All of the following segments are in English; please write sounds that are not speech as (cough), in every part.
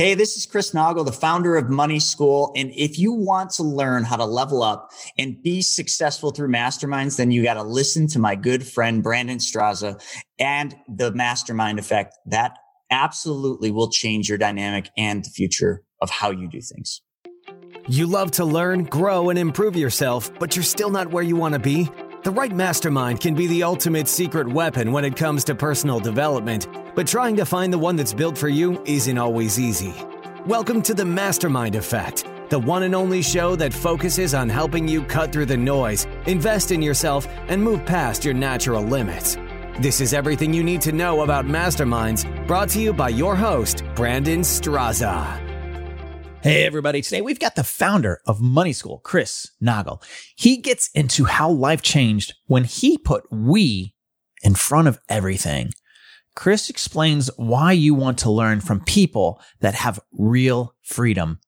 Hey, this is Chris Naugle, the founder of Money School. And if you want to learn how to level up and be successful through masterminds, then you got to listen to my good friend, Brandon Straza and the mastermind effect. That absolutely will change your dynamic and the future of how you do things. You love to learn, grow, and improve yourself, but you're still not where you want to be? The right mastermind can be the ultimate secret weapon when it comes to personal development, but trying to find the one that's built for you isn't always easy. Welcome to the Mastermind Effect, the one and only show that focuses on helping you cut through the noise, invest in yourself, and move past your natural limits. This is everything you need to know about masterminds, brought to you by your host, Brandon Straza. Hey, everybody. Today we've got the founder of Money School, Chris Naugle. He gets into how life changed when he put we in front of everything. Chris explains why you want to learn from people that have real freedom.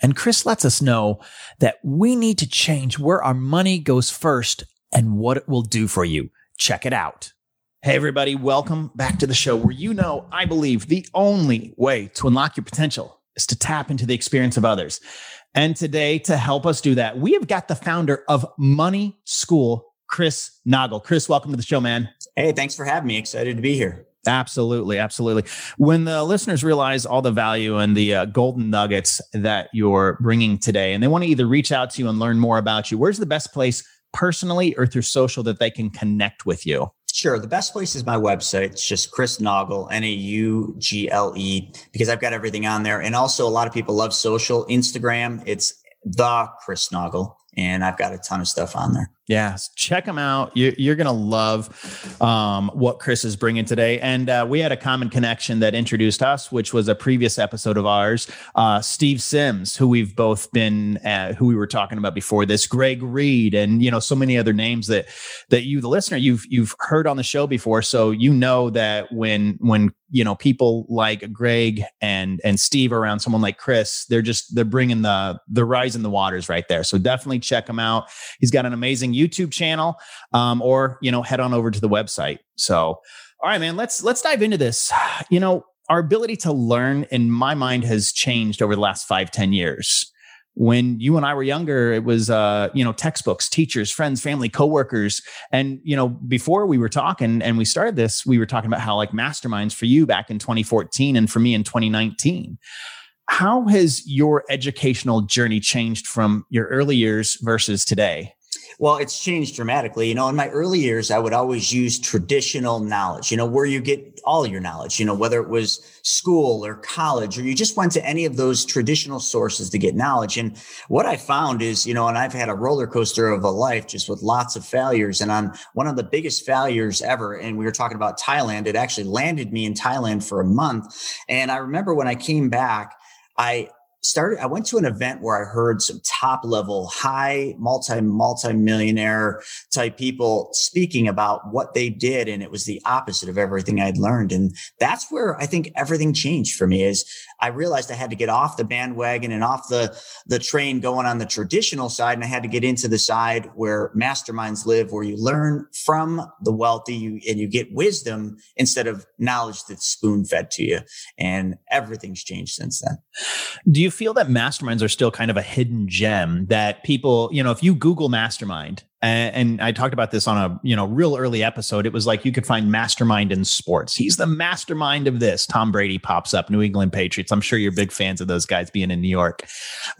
And Chris lets us know that we need to change where our money goes first and what it will do for you. Check it out. Hey, everybody. Welcome back to the show where you know, I believe the only way to unlock your potential is to tap into the experience of others. And today, to help us do that, we have got the founder of Money School, Chris Naugle. Chris, welcome to the show, man. Hey, thanks for having me. Excited to be here. Absolutely, absolutely. When the listeners realize all the value and the uh, golden nuggets that you're bringing today, and they want to either reach out to you and learn more about you, where's the best place personally or through social that they can connect with you? Sure. The best place is my website. It's just Chris Naugle, N A U G L E, because I've got everything on there. And also, a lot of people love social. Instagram, it's the Chris Naugle, and I've got a ton of stuff on there. Yeah, check them out. You, you're going to love um, what Chris is bringing today. And uh, we had a common connection that introduced us, which was a previous episode of ours. Uh, Steve Sims, who we've both been, uh, who we were talking about before this, Greg Reed, and you know so many other names that that you, the listener, you've you've heard on the show before. So you know that when when you know people like Greg and and Steve around someone like Chris, they're just they're bringing the the rise in the waters right there. So definitely check him out. He's got an amazing YouTube channel, um, or you know, head on over to the website. So, all right, man, let's let's dive into this. (sighs) You know, our ability to learn, in my mind, has changed over the last five, ten years. When you and I were younger, it was uh, you know, textbooks, teachers, friends, family, coworkers. And, you know, before we were talking and we started this, we were talking about how like masterminds for you back in 2014 and for me in 2019 how has your educational journey changed from your early years versus today? Well, it's changed dramatically. You know, in my early years, I would always use traditional knowledge, you know, where you get all your knowledge, you know, whether it was school or college, or you just went to any of those traditional sources to get knowledge. And what I found is, you know, and I've had a roller coaster of a life just with lots of failures. And on one of the biggest failures ever, and we were talking about Thailand, it actually landed me in Thailand for a month. And I remember when I came back, I started i went to an event where i heard some top level high multi multi millionaire type people speaking about what they did and it was the opposite of everything i'd learned. And that's where i think everything changed for me is i realized i had to get off the bandwagon and off the the train going on the traditional side and i had to get into the side where masterminds live where you learn from the wealthy and you get wisdom instead of knowledge that's spoon fed to you. And everything's changed since then. Do you feel that masterminds are still kind of a hidden gem that people, you know, if you Google mastermind, and, and, I talked about this on a you know real early episode, it was like you could find mastermind in sports. He's the mastermind of this. Tom Brady pops up, New England Patriots. I'm sure you're big fans of those guys being in New York.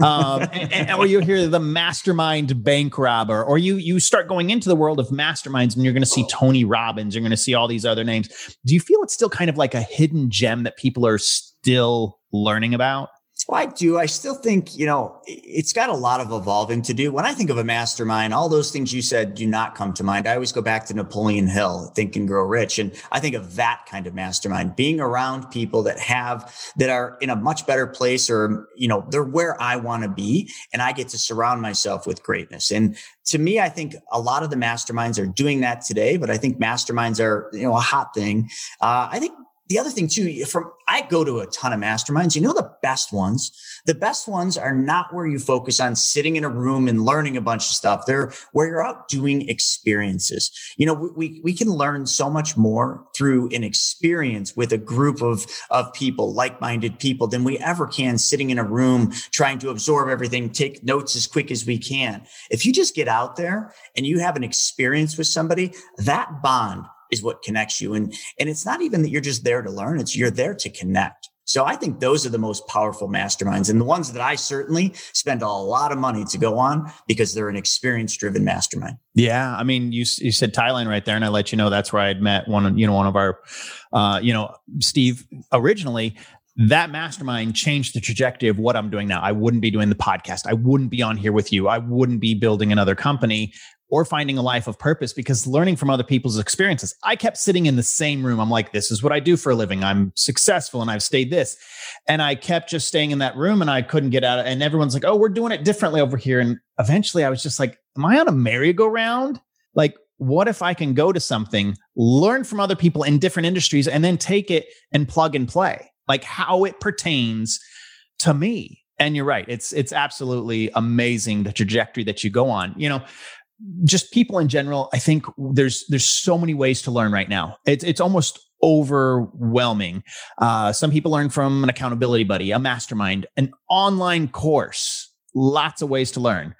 Um, (laughs) and, and, or you hear the mastermind bank robber, or you you start going into the world of masterminds, and you're going to see Tony Robbins. You're going to see all these other names. Do you feel it's still kind of like a hidden gem that people are still learning about? Well, I do. I still think, you know, it's got a lot of evolving to do. When I think of a mastermind, all those things you said do not come to mind. I always go back to Napoleon Hill, Think and Grow Rich. And I think of that kind of mastermind, being around people that have, that are in a much better place or, you know, they're where I want to be. And I get to surround myself with greatness. And to me, I think a lot of the masterminds are doing that today, but I think masterminds are, you know, a hot thing. Uh, I think the other thing too, from I go to a ton of masterminds. You know, the best ones, the best ones are not where you focus on sitting in a room and learning a bunch of stuff. They're where you're out doing experiences. You know, we, we can learn so much more through an experience with a group of, of people, like-minded people than we ever can sitting in a room trying to absorb everything, take notes as quick as we can. If you just get out there and you have an experience with somebody, that bond is what connects you. And, and it's not even that you're just there to learn. It's you're there to connect. So I think those are the most powerful masterminds and the ones that I certainly spend a lot of money to go on because they're an experience driven mastermind. Yeah. I mean, you, you said Thailand right there and I let you know that's where I'd met one you know, one of our, uh, you know, Steve originally that mastermind changed the trajectory of what I'm doing now. I wouldn't be doing the podcast. I wouldn't be on here with you. I wouldn't be building another company or finding a life of purpose because learning from other people's experiences. I kept sitting in the same room. I'm like, this is what I do for a living. I'm successful and I've stayed this. And I kept just staying in that room and I couldn't get out. And everyone's like, oh, we're doing it differently over here. And eventually I was just like, am I on a merry-go-round? Like, what if I can go to something, learn from other people in different industries, and then take it and plug and play, like how it pertains to me? And you're right. It's it's absolutely amazing the trajectory that you go on. You know, just people in general, I think there's there's so many ways to learn right now. It's it's almost overwhelming. Uh, some people learn from an accountability buddy, a mastermind, an online course. Lots of ways to learn.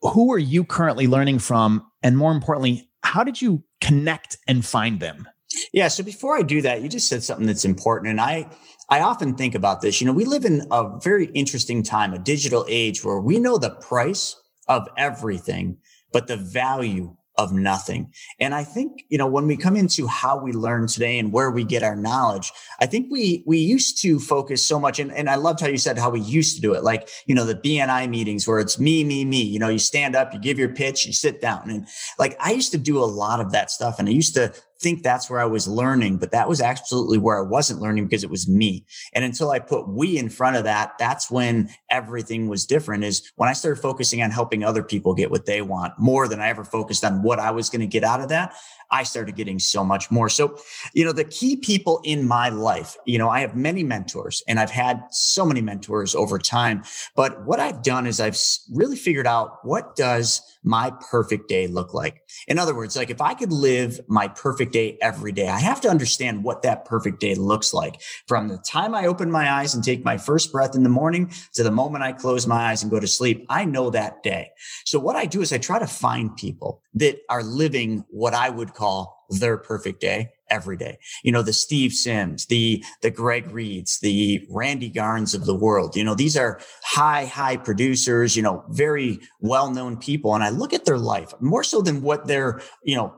Who are you currently learning from, and more importantly, how did you connect and find them? Yeah. So before I do that, you just said something that's important, and I I often think about this. You know, we live in a very interesting time, a digital age where we know the price of everything but the value of nothing. And I think, you know, when we come into how we learn today and where we get our knowledge, I think we, we used to focus so much. And, and I loved how you said how we used to do it. Like, you know, the BNI meetings where it's me, me, me, you know, you stand up, you give your pitch, you sit down. And like, I used to do a lot of that stuff. And I used to think that's where I was learning, but that was absolutely where I wasn't learning because it was me. And until I put we in front of that, that's when everything was different is when I started focusing on helping other people get what they want more than I ever focused on what I was going to get out of that. I started getting so much more. So, you know, the key people in my life, you know, I have many mentors and I've had so many mentors over time, but what I've done is I've really figured out what does my perfect day look like? In other words, like if I could live my perfect day every day, I have to understand what that perfect day looks like from the time I open my eyes and take my first breath in the morning to the moment I close my eyes and go to sleep. I know that day. So what I do is I try to find people that are living what I would call their perfect day every day. You know, the Steve Sims, the, the Greg Reeds, the Randy Garns of the world. You know, these are high, high producers, you know, very well known people. And I look at their life more so than what they're, you know,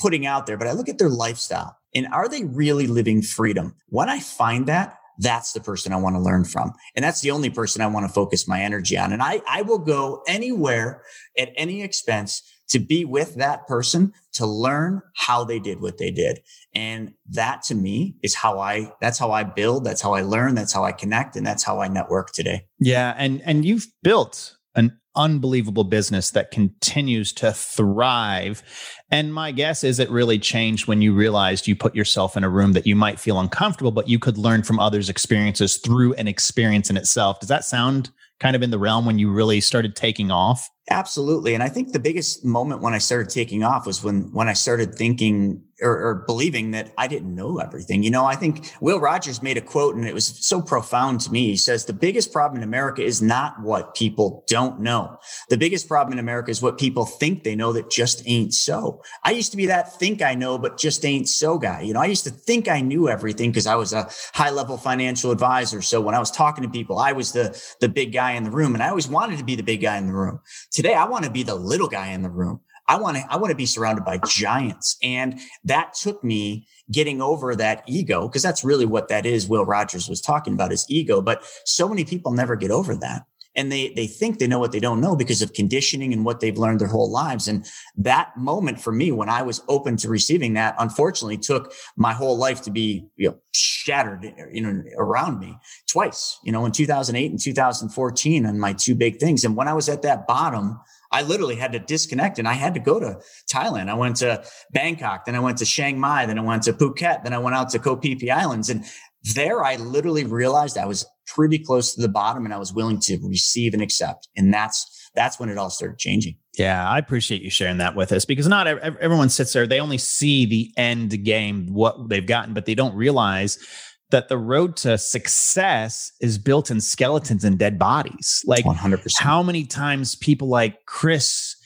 putting out there, but I look at their lifestyle and are they really living freedom? When I find that, that's the person I want to learn from. And that's the only person I want to focus my energy on. And I, I will go anywhere at any expense to be with that person to learn how they did what they did. And that to me is how I, that's how I build. That's how I learn. That's how I connect. And that's how I network today. Yeah. And, and you've built an unbelievable business that continues to thrive. And my guess is it really changed when you realized you put yourself in a room that you might feel uncomfortable, but you could learn from others' experiences through an experience in itself. Does that sound kind of in the realm when you really started taking off? Absolutely. And I think the biggest moment when I started taking off was when, when I started thinking or, or, believing that I didn't know everything. You know, I think Will Rogers made a quote and it was so profound to me. He says, the biggest problem in America is not what people don't know. The biggest problem in America is what people think they know that just ain't so. I used to be that think I know, but just ain't so guy. You know, I used to think I knew everything because I was a high level financial advisor. So when I was talking to people, I was the, the big guy in the room and I always wanted to be the big guy in the room. Today, I want to be the little guy in the room. I want to, I want to be surrounded by giants. And that took me getting over that ego because that's really what that is. Will Rogers was talking about his ego, but so many people never get over that. And they, they think they know what they don't know because of conditioning and what they've learned their whole lives. And that moment for me, when I was open to receiving that, unfortunately took my whole life to be, you know, shattered, you know, around me twice, you know, in 2008 and 2014 on my two big things. And when I was at that bottom, I literally had to disconnect and I had to go to Thailand. I went to Bangkok, then I went to Chiang Mai, then I went to Phuket, then I went out to Koh Phi Phi Islands. And there I literally realized I was pretty close to the bottom and I was willing to receive and accept. And that's, that's when it all started changing. Yeah, I appreciate you sharing that with us because not everyone sits there. They only see the end game, what they've gotten, but they don't realize that the road to success is built in skeletons and dead bodies. Like 100%. How many times people like Chris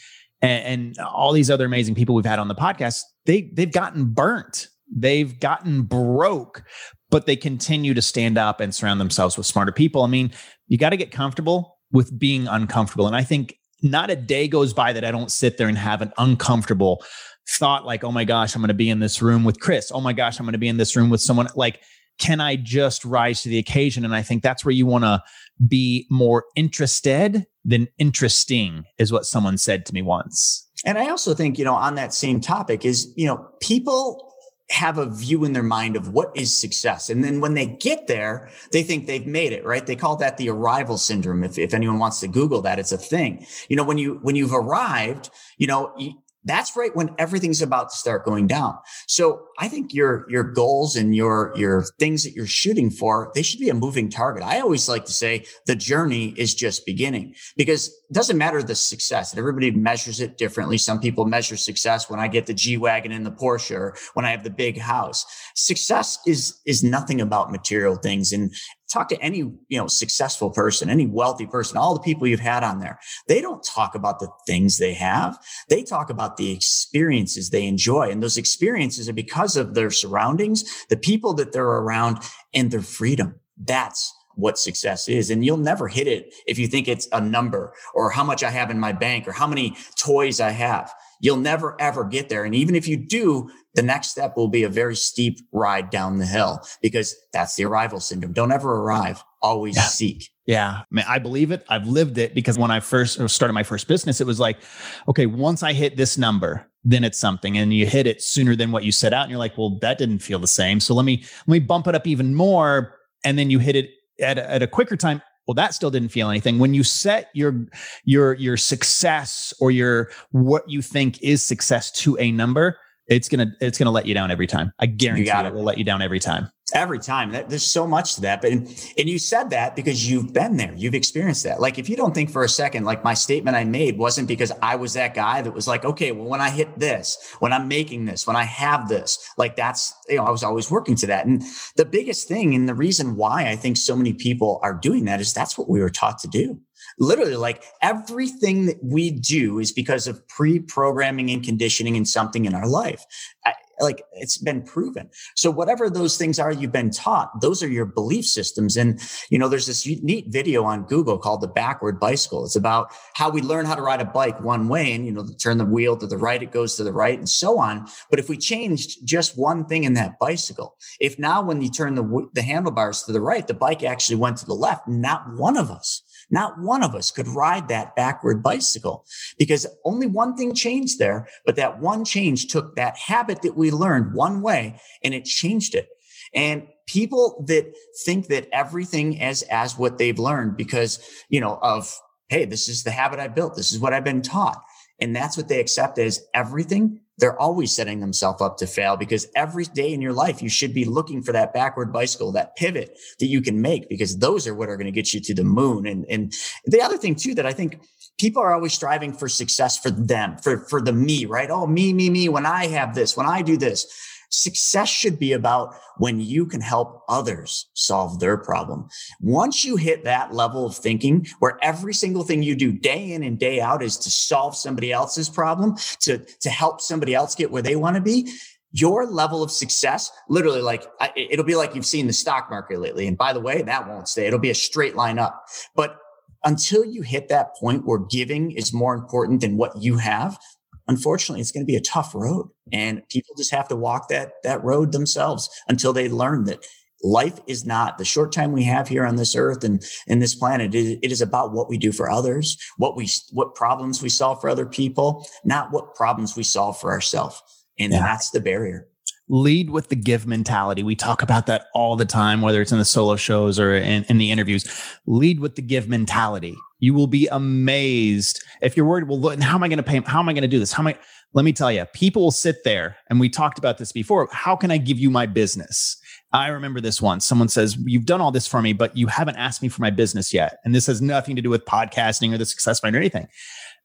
and, and all these other amazing people we've had on the podcast, they they've gotten burnt. They've gotten broke, but they continue to stand up and surround themselves with smarter people. I mean, you got to get comfortable with being uncomfortable. And I think not a day goes by that I don't sit there and have an uncomfortable thought like, oh my gosh, I'm going to be in this room with Chris. Oh my gosh, I'm going to be in this room with someone like, can I just rise to the occasion? And I think that's where you want to be more interested than interesting, is what someone said to me once. And I also think, you know, on that same topic is, you know, people have a view in their mind of what is success. And then when they get there, they think they've made it, right? They call that the arrival syndrome. If, if anyone wants to Google that, it's a thing. You know, when you, when you've arrived, you know, that's right when everything's about to start going down. So I think your, your goals and your, your things that you're shooting for, they should be a moving target. I always like to say the journey is just beginning because it doesn't matter the success everybody measures it differently. Some people measure success when I get the G Wagon and the Porsche or when I have the big house. Success is, is nothing about material things. And talk to any you know successful person any wealthy person all the people you've had on there they don't talk about the things they have they talk about the experiences they enjoy and those experiences are because of their surroundings the people that they're around and their freedom that's what success is. And you'll never hit it if you think it's a number or how much I have in my bank or how many toys I have. You'll never ever get there. And even if you do, the next step will be a very steep ride down the hill because that's the arrival syndrome. Don't ever arrive, always yeah. seek. Yeah, I, mean, I believe it. I've lived it because when I first started my first business, it was like, okay, once I hit this number, then it's something, and you hit it sooner than what you set out, and you're like, well, that didn't feel the same. So let me let me bump it up even more, and then you hit it at a, at a quicker time. Well, that still didn't feel anything. When you set your your your success or your what you think is success to a number, it's gonna it's gonna let you down every time. I guarantee you it. it will let you down every time. Every time. There's so much to that. But and, and you said that because you've been there. You've experienced that. Like if you don't think for a second, like my statement I made wasn't because I was that guy that was like, okay, well, when I hit this, when I'm making this, when I have this, like that's you know, I was always working to that. And the biggest thing and the reason why I think so many people are doing that is that's what we were taught to do literally like everything that we do is because of pre-programming and conditioning and something in our life. Like it's been proven. So whatever those things are you've been taught, those are your belief systems. And, you know, there's this neat video on Google called the backward bicycle. It's about how we learn how to ride a bike one way and, you know, turn the wheel to the right, it goes to the right and so on. But if we changed just one thing in that bicycle, if now when you turn the, the handlebars to the right, the bike actually went to the left, not one of us not one of us could ride that backward bicycle because only one thing changed there, but that one change took that habit that we learned one way and it changed it. And people that think that everything is as what they've learned because, you know, of, Hey, this is the habit I built. This is what I've been taught. And that's what they accept as everything they're always setting themselves up to fail because every day in your life, you should be looking for that backward bicycle, that pivot that you can make because those are what are going to get you to the moon. And, and the other thing too, that I think people are always striving for success for them, for, for the me, right? Oh, me, me, me, when I have this, when I do this. Success should be about when you can help others solve their problem. Once you hit that level of thinking where every single thing you do day in and day out is to solve somebody else's problem, to, to help somebody else get where they want to be, your level of success, literally like it'll be like you've seen the stock market lately. And by the way, that won't stay. It'll be a straight line up. But until you hit that point where giving is more important than what you have, unfortunately, it's going to be a tough road and people just have to walk that, that road themselves until they learn that life is not the short time we have here on this earth and in this planet. It, it is about what we do for others, what we, what problems we solve for other people, not what problems we solve for ourselves. And yeah. that's the barrier. Lead with the give mentality. We talk about that all the time, whether it's in the solo shows or in, in the interviews. Lead with the give mentality. You will be amazed if you're worried. Well, how am I going to pay? How am I going to do this? How am I? Let me tell you, people will sit there, and we talked about this before. How can I give you my business? I remember this once. Someone says, You've done all this for me, but you haven't asked me for my business yet. And this has nothing to do with podcasting or the success mind or anything.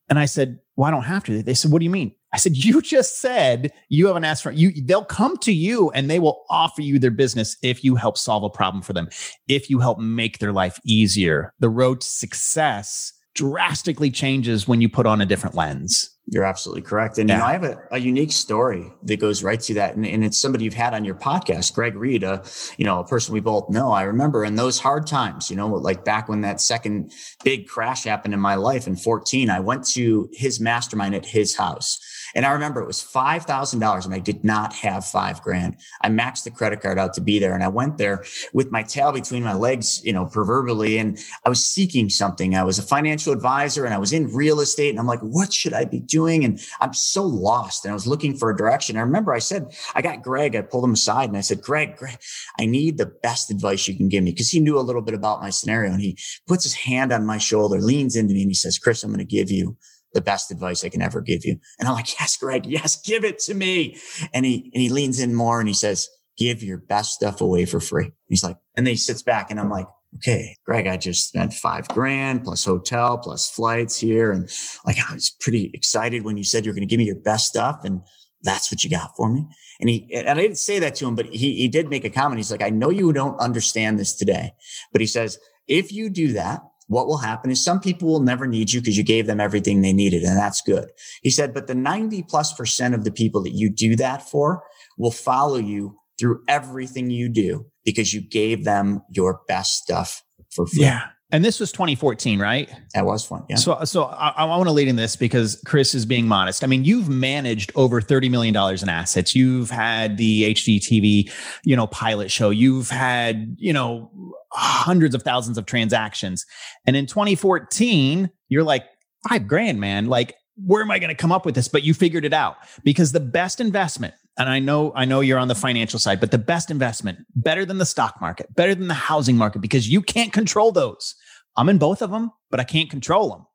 And I said, Well, I don't have to. They said, What do you mean? I said, You just said you haven't asked for you. They'll come to you and they will offer you their business if you help solve a problem for them, if you help make their life easier. The road to success drastically changes when you put on a different lens. You're absolutely correct. And yeah. you know, I have a, a, unique story that goes right to that. And, and, it's somebody you've had on your podcast, Greg Reed, a, you know, a person we both know. I remember in those hard times, you know, like back when that second big crash happened in my life in 14, I went to his mastermind at his house and I remember it was $5,000 and I did not have five grand. I maxed the credit card out to be there. And I went there with my tail between my legs, you know, proverbially. And I was seeking something. I was a financial advisor and I was in real estate. And I'm like, what should I be doing? And I'm so lost. And I was looking for a direction. I remember I said, I got Greg, I pulled him aside and I said, Greg, Greg, I need the best advice you can give me. Cause he knew a little bit about my scenario and he puts his hand on my shoulder, leans into me and he says, Chris, I'm going to give you the best advice I can ever give you. And I'm like, yes, Greg, yes, give it to me. And he, and he leans in more and he says, give your best stuff away for free. He's like, and then he sits back and I'm like, okay, Greg, I just spent five grand plus hotel plus flights here. And like, I was pretty excited when you said you're going to give me your best stuff. And that's what you got for me. And he, and I didn't say that to him, but he, he did make a comment. He's like, I know you don't understand this today, but he says, if you do that, what will happen is some people will never need you because you gave them everything they needed. And that's good. He said, but the 90 plus percent of the people that you do that for will follow you through everything you do because you gave them your best stuff for free. Yeah. And this was 2014, right? That was fun. Yeah. So, so I, I want to lead in this because Chris is being modest. I mean, you've managed over 30 million dollars in assets. You've had the HGTV, you know, pilot show. You've had, you know, hundreds of thousands of transactions. And in 2014, you're like, five grand, man. Like, where am I going to come up with this? But you figured it out because the best investment, and I know, I know you're on the financial side, but the best investment, better than the stock market, better than the housing market, because you can't control those. I'm in both of them, but I can't control them,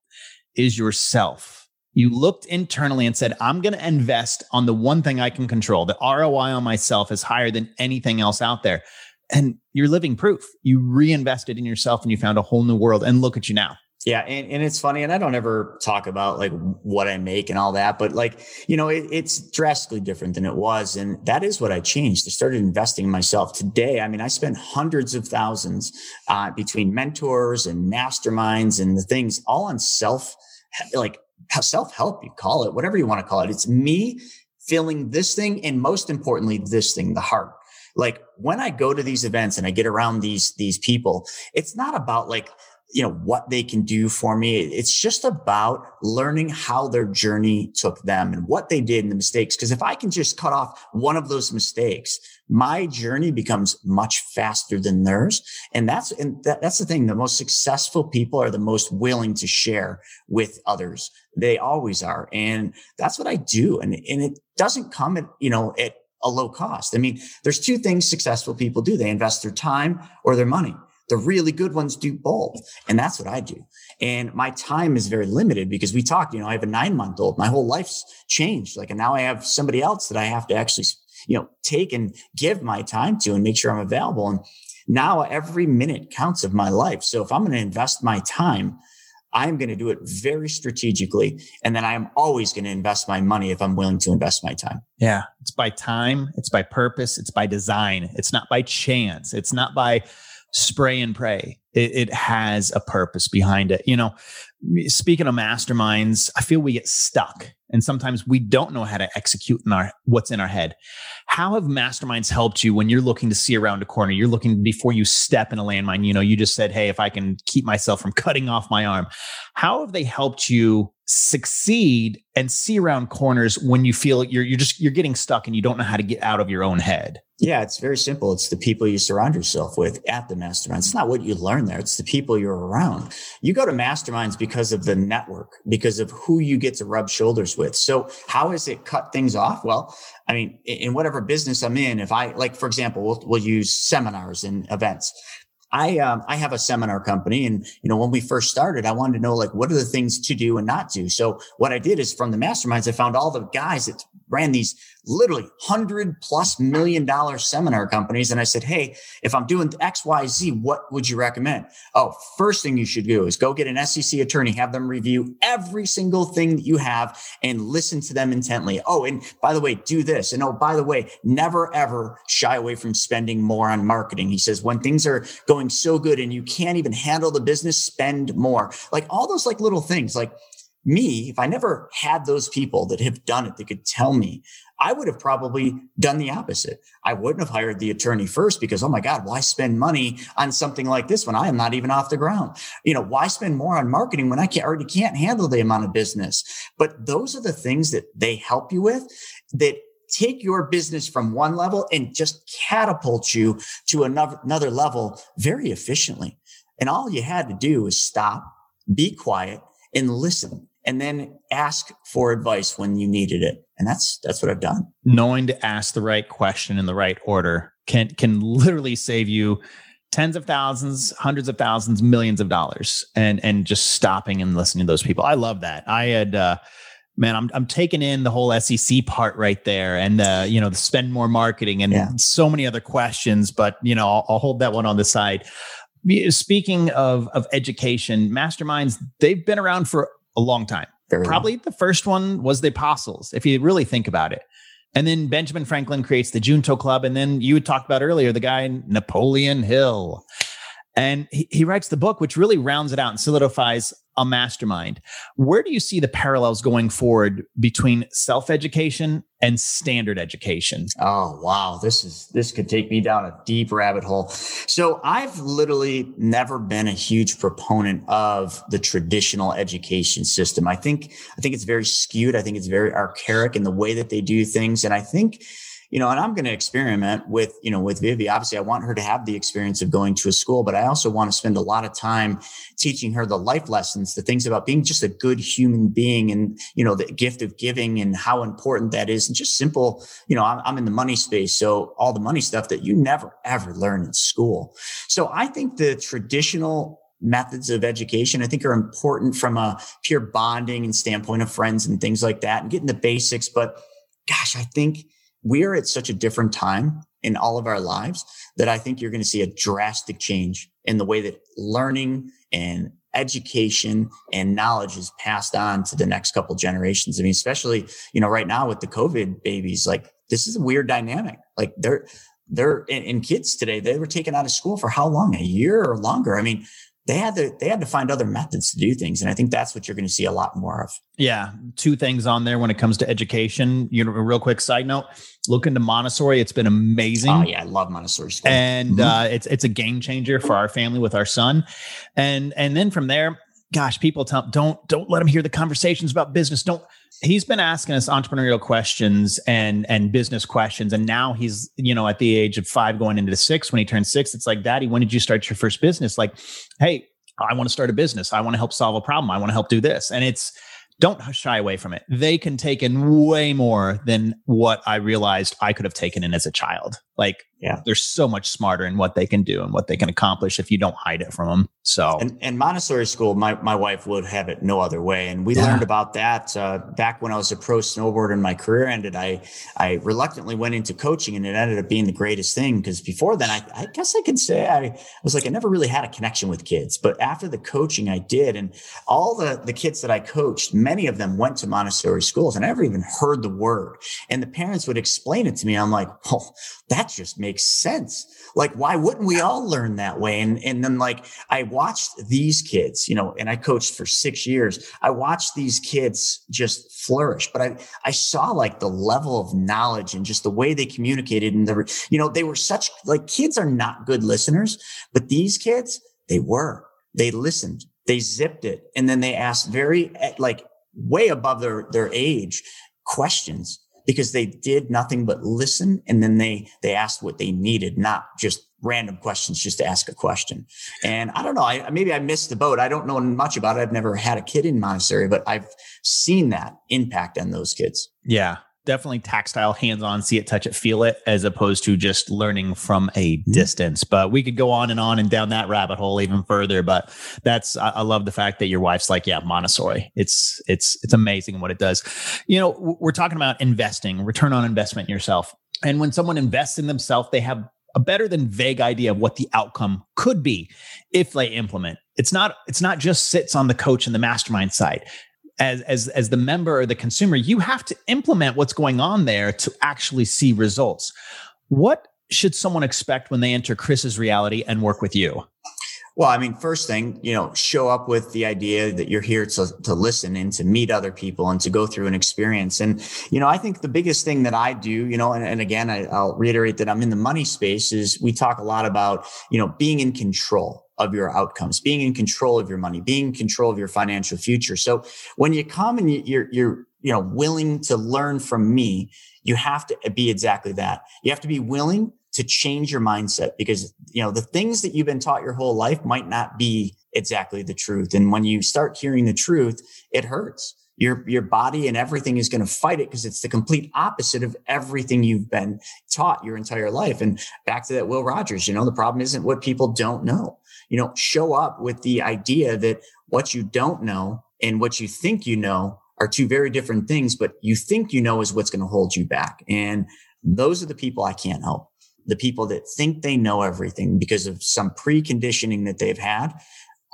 is yourself. You looked internally and said, I'm going to invest on the one thing I can control. The ROI on myself is higher than anything else out there and you're living proof. You reinvested in yourself and you found a whole new world. And look at you now. Yeah. And, and it's funny. And I don't ever talk about like what I make and all that, but like, you know, it, it's drastically different than it was. And that is what I changed. I started investing in myself today. I mean, I spent hundreds of thousands uh, between mentors and masterminds and the things all on self, like self help, you call it, whatever you want to call it. It's me feeling this thing. And most importantly, this thing, the heart like when I go to these events and I get around these, these people, it's not about like, you know, what they can do for me. It's just about learning how their journey took them and what they did and the mistakes. Cause if I can just cut off one of those mistakes, my journey becomes much faster than theirs. And that's, and that, that's the thing. The most successful people are the most willing to share with others. They always are. And that's what I do. And, and it doesn't come at, you know, at a low cost. I mean, there's two things successful people do. They invest their time or their money. The really good ones do both. And that's what I do. And my time is very limited because we talked, you know, I have a nine month old. My whole life's changed. Like, and now I have somebody else that I have to actually, you know, take and give my time to and make sure I'm available. And now every minute counts of my life. So if I'm going to invest my time, I'm going to do it very strategically. And then I am always going to invest my money if I'm willing to invest my time. Yeah. It's by time. It's by purpose. It's by design. It's not by chance. It's not by spray and pray. It, it has a purpose behind it. You know, speaking of masterminds, I feel we get stuck and sometimes we don't know how to execute in our what's in our head. How have masterminds helped you when you're looking to see around a corner? You're looking before you step in a landmine. You know, you just said, "Hey, if I can keep myself from (laughs) cutting off my arm," how have they helped you succeed and see around corners when you feel you're you're just you're getting stuck and you don't know how to get out of your own head? Yeah, it's very simple. It's the people you surround yourself with at the mastermind It's not what you learn there. It's the people you're around. You go to masterminds because of the network, because of who you get to rub shoulders with. So how has it cut things off? Well, I mean, in whatever business I'm in, if I like, for example, we'll, we'll use seminars and events. I um, I have a seminar company, and you know when we first started, I wanted to know like what are the things to do and not do. So what I did is from the masterminds, I found all the guys that ran these literally hundred plus million dollar seminar companies. And I said, Hey, if I'm doing X, Y, Z, what would you recommend? Oh, first thing you should do is go get an SEC attorney, have them review every single thing that you have and listen to them intently. Oh, and by the way, do this. And oh, by the way, never ever shy away from spending more on marketing. He says, when things are going so good and you can't even handle the business, spend more. Like all those like little things like me, if I never had those people that have done it that could tell me, I would have probably done the opposite. I wouldn't have hired the attorney first because, oh my God, why spend money on something like this when I am not even off the ground? You know, why spend more on marketing when I can't, already can't handle the amount of business? But those are the things that they help you with that take your business from one level and just catapult you to another, another level very efficiently. And all you had to do was stop, be quiet and listen and then ask for advice when you needed it. And that's that's what I've done. Knowing to ask the right question in the right order can can literally save you tens of thousands, hundreds of thousands, millions of dollars and and just stopping and listening to those people. I love that. I had uh man, I'm I'm taking in the whole SEC part right there, and uh, you know, the spend more marketing and yeah. so many other questions. But you know, I'll, I'll, hold that one on the side. Speaking of of education, masterminds they've been around for a long time. Very Probably long. the first one was the apostles, if you really think about it. And then Benjamin Franklin creates the Junto Club. And then you talked about earlier the guy Napoleon Hill. And he, he writes the book, which really rounds it out and solidifies a mastermind. Where do you see the parallels going forward between self education and standard education? Oh, wow. This is, this could take me down a deep rabbit hole. So I've literally never been a huge proponent of the traditional education system. I think, I think it's very skewed. I think it's very archaic in the way that they do things. And I think, you know, and I'm going to experiment with, you know, with Vivi. Obviously, I want her to have the experience of going to a school, but I also want to spend a lot of time teaching her the life lessons, the things about being just a good human being and, you know, the gift of giving and how important that is. And just simple, you know, I'm, I'm in the money space. So all the money stuff that you never ever learn in school. So I think the traditional methods of education i think are important from a pure bonding and standpoint of friends and things like that and getting the basics but gosh i think we are at such a different time in all of our lives that I think you're going to see a drastic change in the way that learning and education and knowledge is passed on to the next couple generations. I mean, especially, you know, right now with the COVID babies, like this is a weird dynamic. Like they're, they're in, kids today, they were taken out of school for how long? A year or longer. I mean, they had to they had to find other methods to do things and i think that's what you're going to see a lot more of yeah two things on there when it comes to education you know a real quick side note look into montessori it's been amazing oh yeah i love montessori school. and mm-hmm. uh, it's it's a game changer for our family with our son and and then from there gosh people tell don't don't let them hear the conversations about business. Don't he's been asking us entrepreneurial questions and and business questions. And now he's you know at the age of five going into six when he turns six it's like daddy when did you start your first business? Like hey i want to start a business. I want to help solve a problem. I want to help do this. And it's don't shy away from it. They can take in way more than what i realized i could have taken in as a child. Like yeah. They're so much smarter in what they can do and what they can accomplish if you don't hide it from them so. And, and montessori school my, my wife would have it no other way and we yeah. learned about that uh, back when i was a pro snowboarder and my career ended i i reluctantly went into coaching and it ended up being the greatest thing because before then I, I guess i could say I, was like i never really had a connection with kids but after the coaching i did and all the the kids that i coached many of them went to montessori schools. And i never even heard the word and the parents would explain it to me. I'm like oh that's just makes sense. Like, why wouldn't we all learn that way? And, and then like, I watched these kids, you know, and I coached for six years. I watched these kids just flourish, but I, I saw like the level of knowledge and just the way they communicated and the, you know, they were such like kids are not good listeners, but these kids, they were, they listened, they zipped it. And then they asked very eh, like way above their, their age questions because they did nothing but listen and then they they asked what they needed not just random questions just to ask a question. And I don't know, I maybe I missed the boat. I don't know much about it. I've never had a kid in Montessori, but I've seen that impact on those kids. Yeah definitely tactile, hands on, see it, touch it, feel it, as opposed to just learning from a mm-hmm. distance. But we could go on and on and down that rabbit hole even further. But that's I, I love the fact that your wife's like, yeah, Montessori. It's it's it's amazing what it does. You know, we're talking about investing, return on investment in yourself. And when someone invests in themselves, they have a better than vague idea of what the outcome could be if they implement. It's not it's not just sits on the coach and the mastermind side as as as the member or the consumer you have to implement what's going on there to actually see results. What should someone expect when they enter chris's reality and work with you? Well, I mean, first thing, you know, show up with the idea that you're here to, to listen and to meet other people and to go through an experience. And, you know, I think the biggest thing that I do, you know, and, and again, I, I'll reiterate that I'm in the money space is we talk a lot about, you know, being in control of your outcomes, being in control of your money, being in control of your financial future. So when you come and you're, you're, you know, willing to learn from me, you have to be exactly that. You have to be willing to change your mindset because, you know, the things that you've been taught your whole life might not be exactly the truth. And when you start hearing the truth, it hurts. Your, your body and everything is going to fight it because it's the complete opposite of everything you've been taught your entire life. And back to that Will Rogers, you know, the problem isn't what people don't know you know, show up with the idea that what you don't know and what you think you know are two very different things, but you think you know is what's going to hold you back. And those are the people I can't help. The people that think they know everything because of some preconditioning that they've had.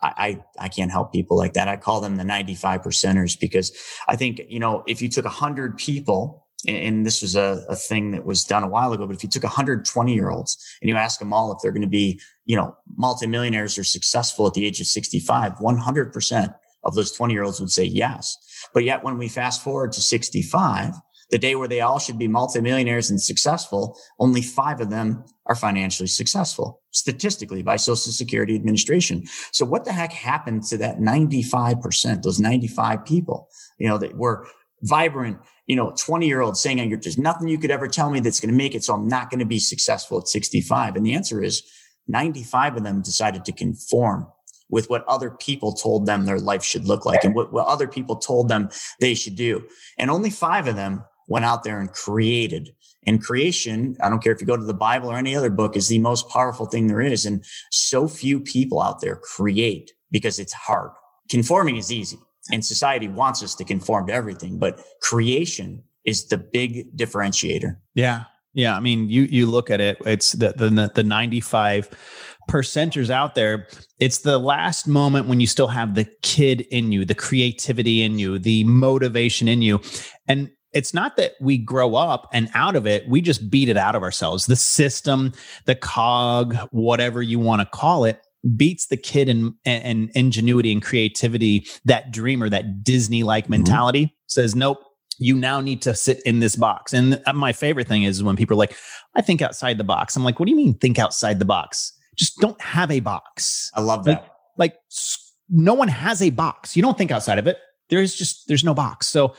I, I, I can't help people like that. I call them the 95 percenters because I think, you know, if you took a hundred people and this was a, a thing that was done a while ago, but if you took 120 year olds and you ask them all if they're going to be, you know, multimillionaires are successful at the age of 65, 100% of those 20 year olds would say yes. But yet when we fast forward to 65, the day where they all should be multimillionaires and successful, only five of them are financially successful statistically by Social Security Administration. So what the heck happened to that 95%, those 95 people, you know, that were vibrant, you know, 20 year old saying, there's nothing you could ever tell me that's going to make it. So I'm not going to be successful at 65. And the answer is 95 of them decided to conform with what other people told them their life should look like and what, what other people told them they should do. And only five of them went out there and created. And creation, I don't care if you go to the Bible or any other book, is the most powerful thing there is. And so few people out there create because it's hard. Conforming is easy and society wants us to conform to everything, but creation is the big differentiator. Yeah. Yeah. I mean, you, you look at it, it's the, the, the 95 percenters out there. It's the last moment when you still have the kid in you, the creativity in you, the motivation in you. And it's not that we grow up and out of it, we just beat it out of ourselves. The system, the cog, whatever you want to call it, beats the kid in, in ingenuity and creativity, that dreamer, that Disney like mm-hmm. mentality mm-hmm. says, nope, you now need to sit in this box. And uh, my favorite thing is when people are like, I think outside the box. I'm like, what do you mean think outside the box? Just don't have a box. I love that. Like, like no one has a box. You don't think outside of it. There's just there's no box. So,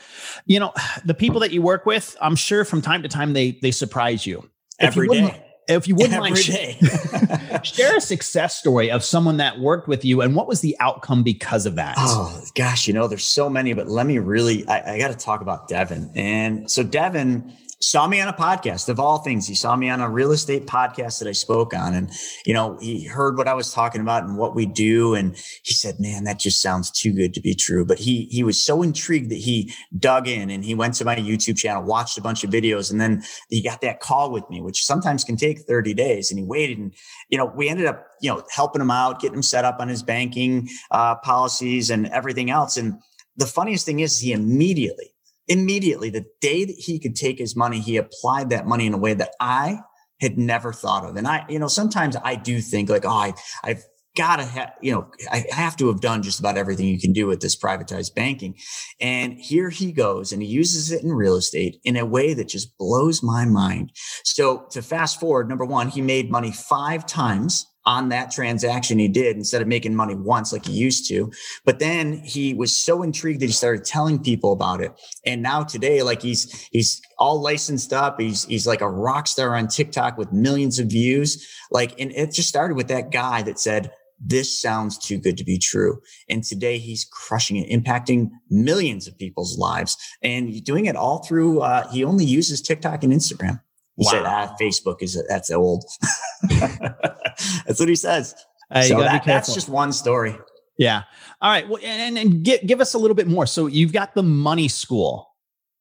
you know, (sighs) the people that you work with, I'm sure from time to time they they surprise you. Every day if you wouldn't mind (laughs) share a success story of someone that worked with you and what was the outcome because of that? Oh gosh you know there's so many but let me really i, I got to talk about devin. And so devin saw me on a podcast of all things. He saw me on a real estate podcast that I spoke on. And, you know, he heard what I was talking about and what we do. And he said, man, that just sounds too good to be true. But he, he was so intrigued that he dug in and he went to my YouTube channel, watched a bunch of videos. And then he got that call with me, which sometimes can take 30 days. And he waited and, you know, we ended up, you know, helping him out, getting him set up on his banking uh, policies and everything else. And the funniest thing is he immediately immediately the day that he could take his money, he applied that money in a way that I had never thought of. And I, you know, sometimes I do think like, oh, I, I've got to have, you know, I have to have done just about everything you can do with this privatized banking. And here he goes and he uses it in real estate in a way that just blows my mind. So to fast forward, number one, he made money five times on that transaction he did instead of making money once like he used to. But then he was so intrigued that he started telling people about it. And now today, like he's he's all licensed up. He's he's like a rock star on TikTok with millions of views. Like, and it just started with that guy that said, this sounds too good to be true. And today he's crushing it, impacting millions of people's lives and doing it all through, uh, he only uses TikTok and Instagram. He wow. said, ah, Facebook is, that's old. (laughs) that's what he says. Uh, so that, that's just one story. Yeah. All right. Well, and, and give, give us a little bit more. So you've got the money school.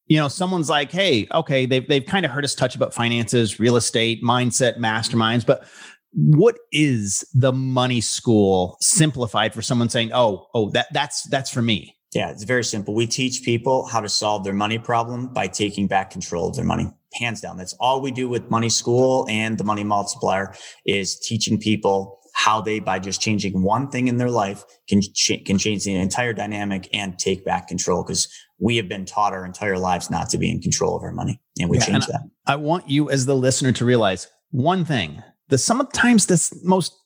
You know, someone's like, hey, okay, they've, they've kind of heard us touch about finances, real estate, mindset, masterminds, but what is the money school simplified for someone saying, oh, oh, that that's that's for me? Yeah, it's very simple. We teach people how to solve their money problem by taking back control of their money. Hands down. That's all we do with money school and the money multiplier is teaching people how they, by just changing one thing in their life, can, ch- can change the entire dynamic and take back control. Because we have been taught our entire lives not to be in control of our money. And we yeah, change and that. I want you as the listener to realize one thing the sometimes this most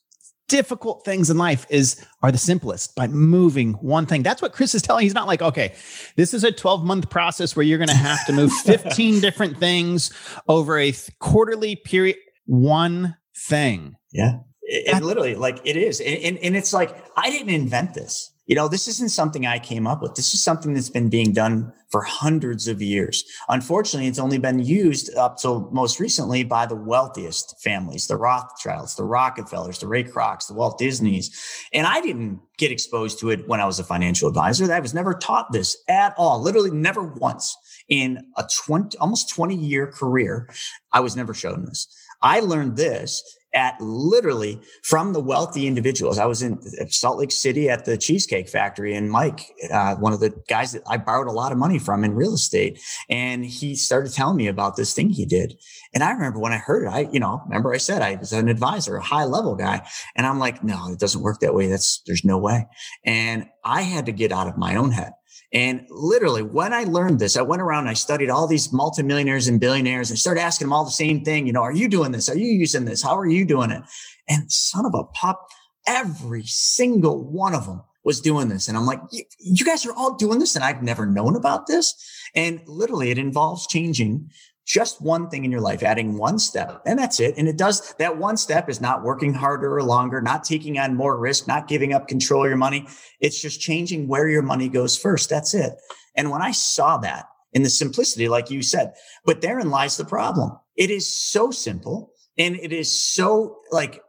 difficult things in life is are the simplest by moving one thing. That's what Chris is telling. He's not like, okay, this is a 12 month process where you're going to have to move (laughs) 15 different things over a th- quarterly period. One thing. Yeah. It, it literally like it is. And, and, and it's like, I didn't invent this. You know, this isn't something I came up with. This is something that's been being done for hundreds of years. Unfortunately, it's only been used up till most recently by the wealthiest families, the Rothschilds, the Rockefellers, the Ray Krocs, the Walt Disneys. And I didn't get exposed to it when I was a financial advisor. I was never taught this at all, literally never once in a 20, almost 20 year career. I was never shown this. I learned this at literally from the wealthy individuals. I was in Salt Lake City at the Cheesecake Factory, and Mike, uh, one of the guys that I borrowed a lot of money from in real estate, and he started telling me about this thing he did. And I remember when I heard it, I, you know, remember I said I was an advisor, a high level guy, and I'm like, no, it doesn't work that way. That's there's no way. And I had to get out of my own head. And literally, when I learned this, I went around and I studied all these multimillionaires and billionaires and started asking them all the same thing. You know, are you doing this? Are you using this? How are you doing it? And son of a pop, every single one of them was doing this. And I'm like, you guys are all doing this and I've never known about this. And literally it involves changing just one thing in your life, adding one step, and that's it. And it does that one step is not working harder or longer, not taking on more risk, not giving up control of your money. It's just changing where your money goes first. That's it. And when I saw that in the simplicity, like you said, but therein lies the problem. It is so simple and it is so like,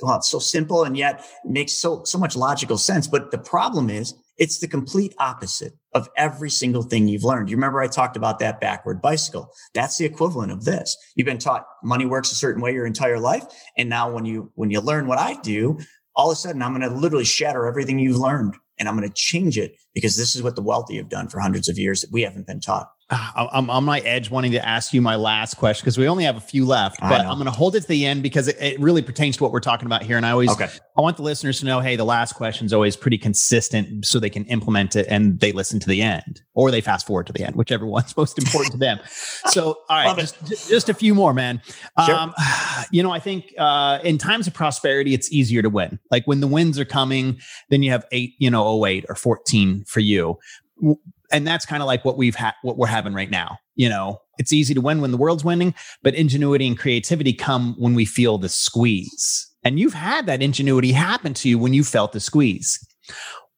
well, it's so simple and yet makes so, so much logical sense. But the problem is it's the complete opposite of every single thing you've learned. You remember I talked about that backward bicycle. That's the equivalent of this. You've been taught money works a certain way your entire life. And now when you, when you learn what I do, all of a sudden I'm going to literally shatter everything you've learned and I'm going to change it because this is what the wealthy have done for hundreds of years that we haven't been taught. I'm on my edge wanting to ask you my last question because we only have a few left, but I'm going to hold it to the end because it, it, really pertains to what we're talking about here. And I always, okay. I want the listeners to know, hey, the last question is always pretty consistent so they can implement it and they listen to the end or they fast forward to the end, whichever (laughs) one's most important to them. (laughs) So, all right, just, just, a few more, man. Sure. Um, (sighs) you know, I think uh, in times of prosperity, it's easier to win. Like when the wins are coming, then you have eight, you know, 08 or 14 for you and that's kind of like what we've had what we're having right now you know? It's easy to win when the world's winning but ingenuity and creativity come when we feel the squeeze. And you've had that ingenuity happen to you when you felt the squeeze.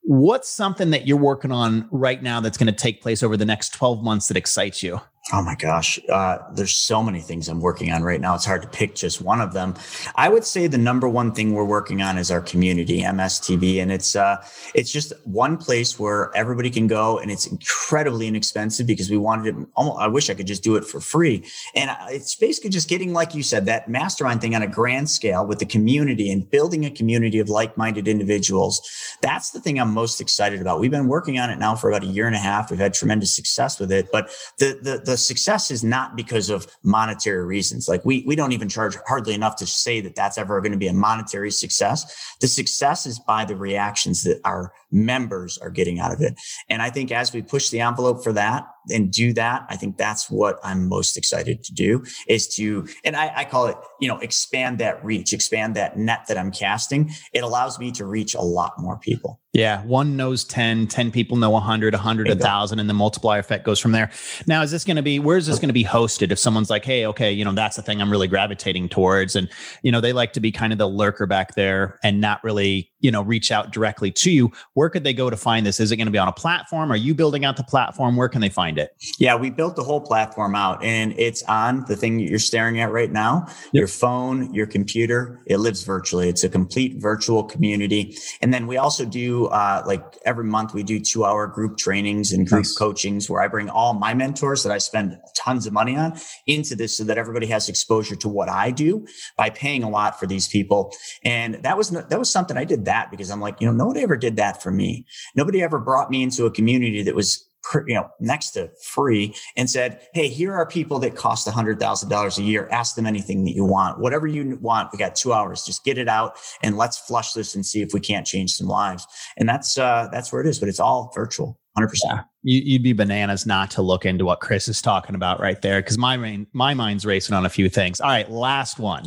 What's something that you're working on right now that's going to take place over the next 12 months that excites you Oh my gosh. Uh, there's so many things I'm working on right now. It's hard to pick just one of them. I would say the number one thing we're working on is our community, MSTV. And it's, uh, it's just one place where everybody can go and it's incredibly inexpensive because we wanted it. Almost, I wish I could just do it for free. And it's basically just getting, like you said, that mastermind thing on a grand scale with the community and building a community of like-minded individuals. That's the thing I'm most excited about. We've been working on it now for about a year and a half. We've had tremendous success with it, but the, the, the the success is not because of monetary reasons. Like we, we don't even charge hardly enough to say that that's ever going to be a monetary success. The success is by the reactions that our members are getting out of it. And I think as we push the envelope for that and do that, I think that's what I'm most excited to do is to, and I, I call it, you know, expand that reach, expand that net that I'm casting. It allows me to reach a lot more people. Yeah, one knows 10, 10 people know 100, 100, 1,000, and the multiplier effect goes from there. Now, is this going to be, where's this going to be hosted? If someone's like, hey, okay, you know, that's the thing I'm really gravitating towards. And, you know, they like to be kind of the lurker back there and not really, you know, reach out directly to you. Where could they go to find this? Is it going to be on a platform? Are you building out the platform? Where can they find it? Yeah, we built the whole platform out and it's on the thing you're staring at right now, yep. your phone, your computer. It lives virtually. It's a complete virtual community. And then we also do, uh, like every month we do two hour group trainings and group nice. coachings where I bring all my mentors that I spend tons of money on into this so that everybody has exposure to what I do by paying a lot for these people. And that was, that was something I did that because I'm like, you know, nobody ever did that for me. Nobody ever brought me into a community that was you know, next to free and said, Hey, here are people that cost a hundred thousand dollars a year. Ask them anything that you want, whatever you want. We got two hours. Just get it out and let's flush this and see if we can't change some lives. And that's, uh, that's where it is, but it's all virtual. 100%. Yeah. You, would be bananas not to look into what Chris is talking about right there. Cause my main, my mind's racing on a few things. All right. Last one.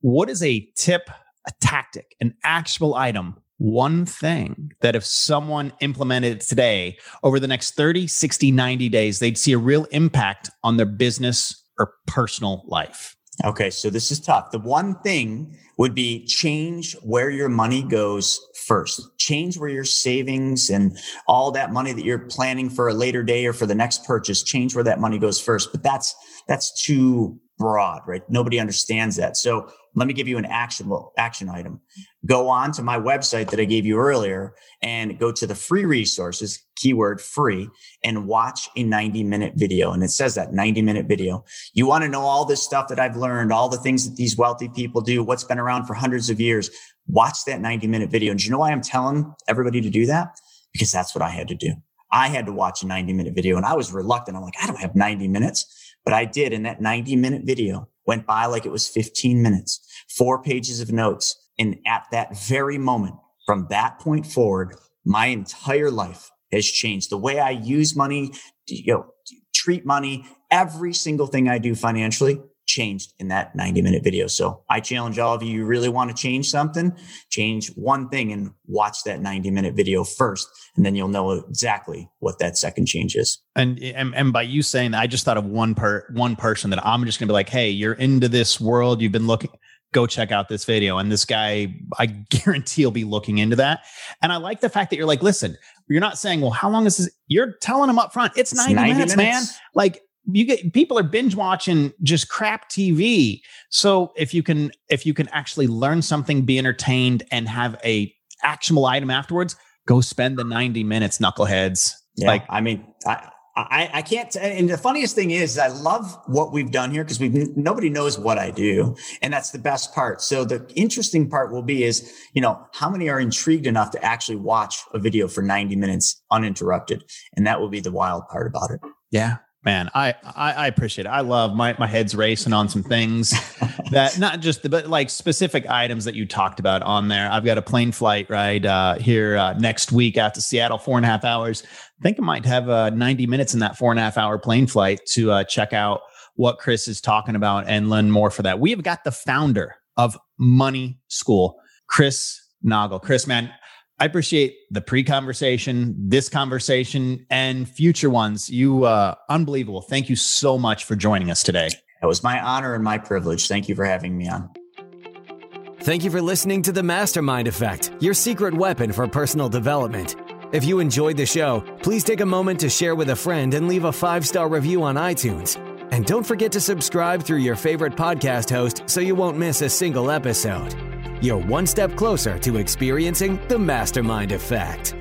What is a tip, a tactic, an actual item one thing that if someone implemented today over the next 30, 60, 90 days, they'd see a real impact on their business or personal life? Okay, so this is tough. The one thing would be change where your money goes first. Change where your savings and all that money that you're planning for a later day or for the next purchase, change where that money goes first. But that's that's too broad, right? Nobody understands that. So let me give you an actionable action item. Go on to my website that I gave you earlier and go to the free resources, keyword free, and watch a 90 minute video. And it says that 90 minute video. You want to know all this stuff that I've learned, all the things that these wealthy people do, what's been around for hundreds of years. Watch that 90 minute video. And you know why I'm telling everybody to do that? Because that's what I had to do. I had to watch a 90 minute video and I was reluctant. I'm like, I don't have 90 minutes, but I did. And that 90 minute video went by like it was 15 minutes, four pages of notes. And at that very moment, from that point forward, my entire life has changed. The way I use money, you know, treat money, every single thing I do financially changed in that 90 minute video. So I challenge all of you, you really want to change something, change one thing and watch that 90 minute video first. And then you'll know exactly what that second change is. And, and, and by you saying that, I just thought of one per one person that I'm just going to be like, Hey, you're into this world. You've been looking, go check out this video. And this guy, I (laughs) guarantee he'll be looking into that. And I like the fact that you're like, listen, you're not saying, well, how long is this? You're telling them up front, it's 90, it's 90 minutes, minutes, man. Like you get people are binge watching just crap TV. So if you can if you can actually learn something, be entertained, and have a actionable item afterwards, go spend the 90 minutes, knuckleheads. Yeah, like I mean, I I, I can't. And the funniest thing is, I love what we've done here because we've nobody knows what I do, and that's the best part. So the interesting part will be is, you know, how many are intrigued enough to actually watch a video for 90 minutes uninterrupted, and that will be the wild part about it. Yeah, man I, I, I appreciate it. I love my my head's racing on some things (laughs) that not just the but like specific items that you talked about on there. I've got a plane flight right uh, here uh, next week out to seattle four and a half hours. I think i might have uh, 90 minutes in that four and a half hour plane flight to uh, check out what chris is talking about and learn more for that. We have got the founder of money school chris naugle chris man I appreciate the pre-conversation, this conversation, and future ones. You uh, unbelievable. Thank you so much for joining us today. It was my honor and my privilege. Thank you for having me on. Thank you for listening to the Mastermind Effect, your secret weapon for personal development. If you enjoyed the show, please take a moment to share with a friend and leave a five-star review on iTunes. And don't forget to subscribe through your favorite podcast host so you won't miss a single episode. You're one step closer to experiencing the mastermind effect.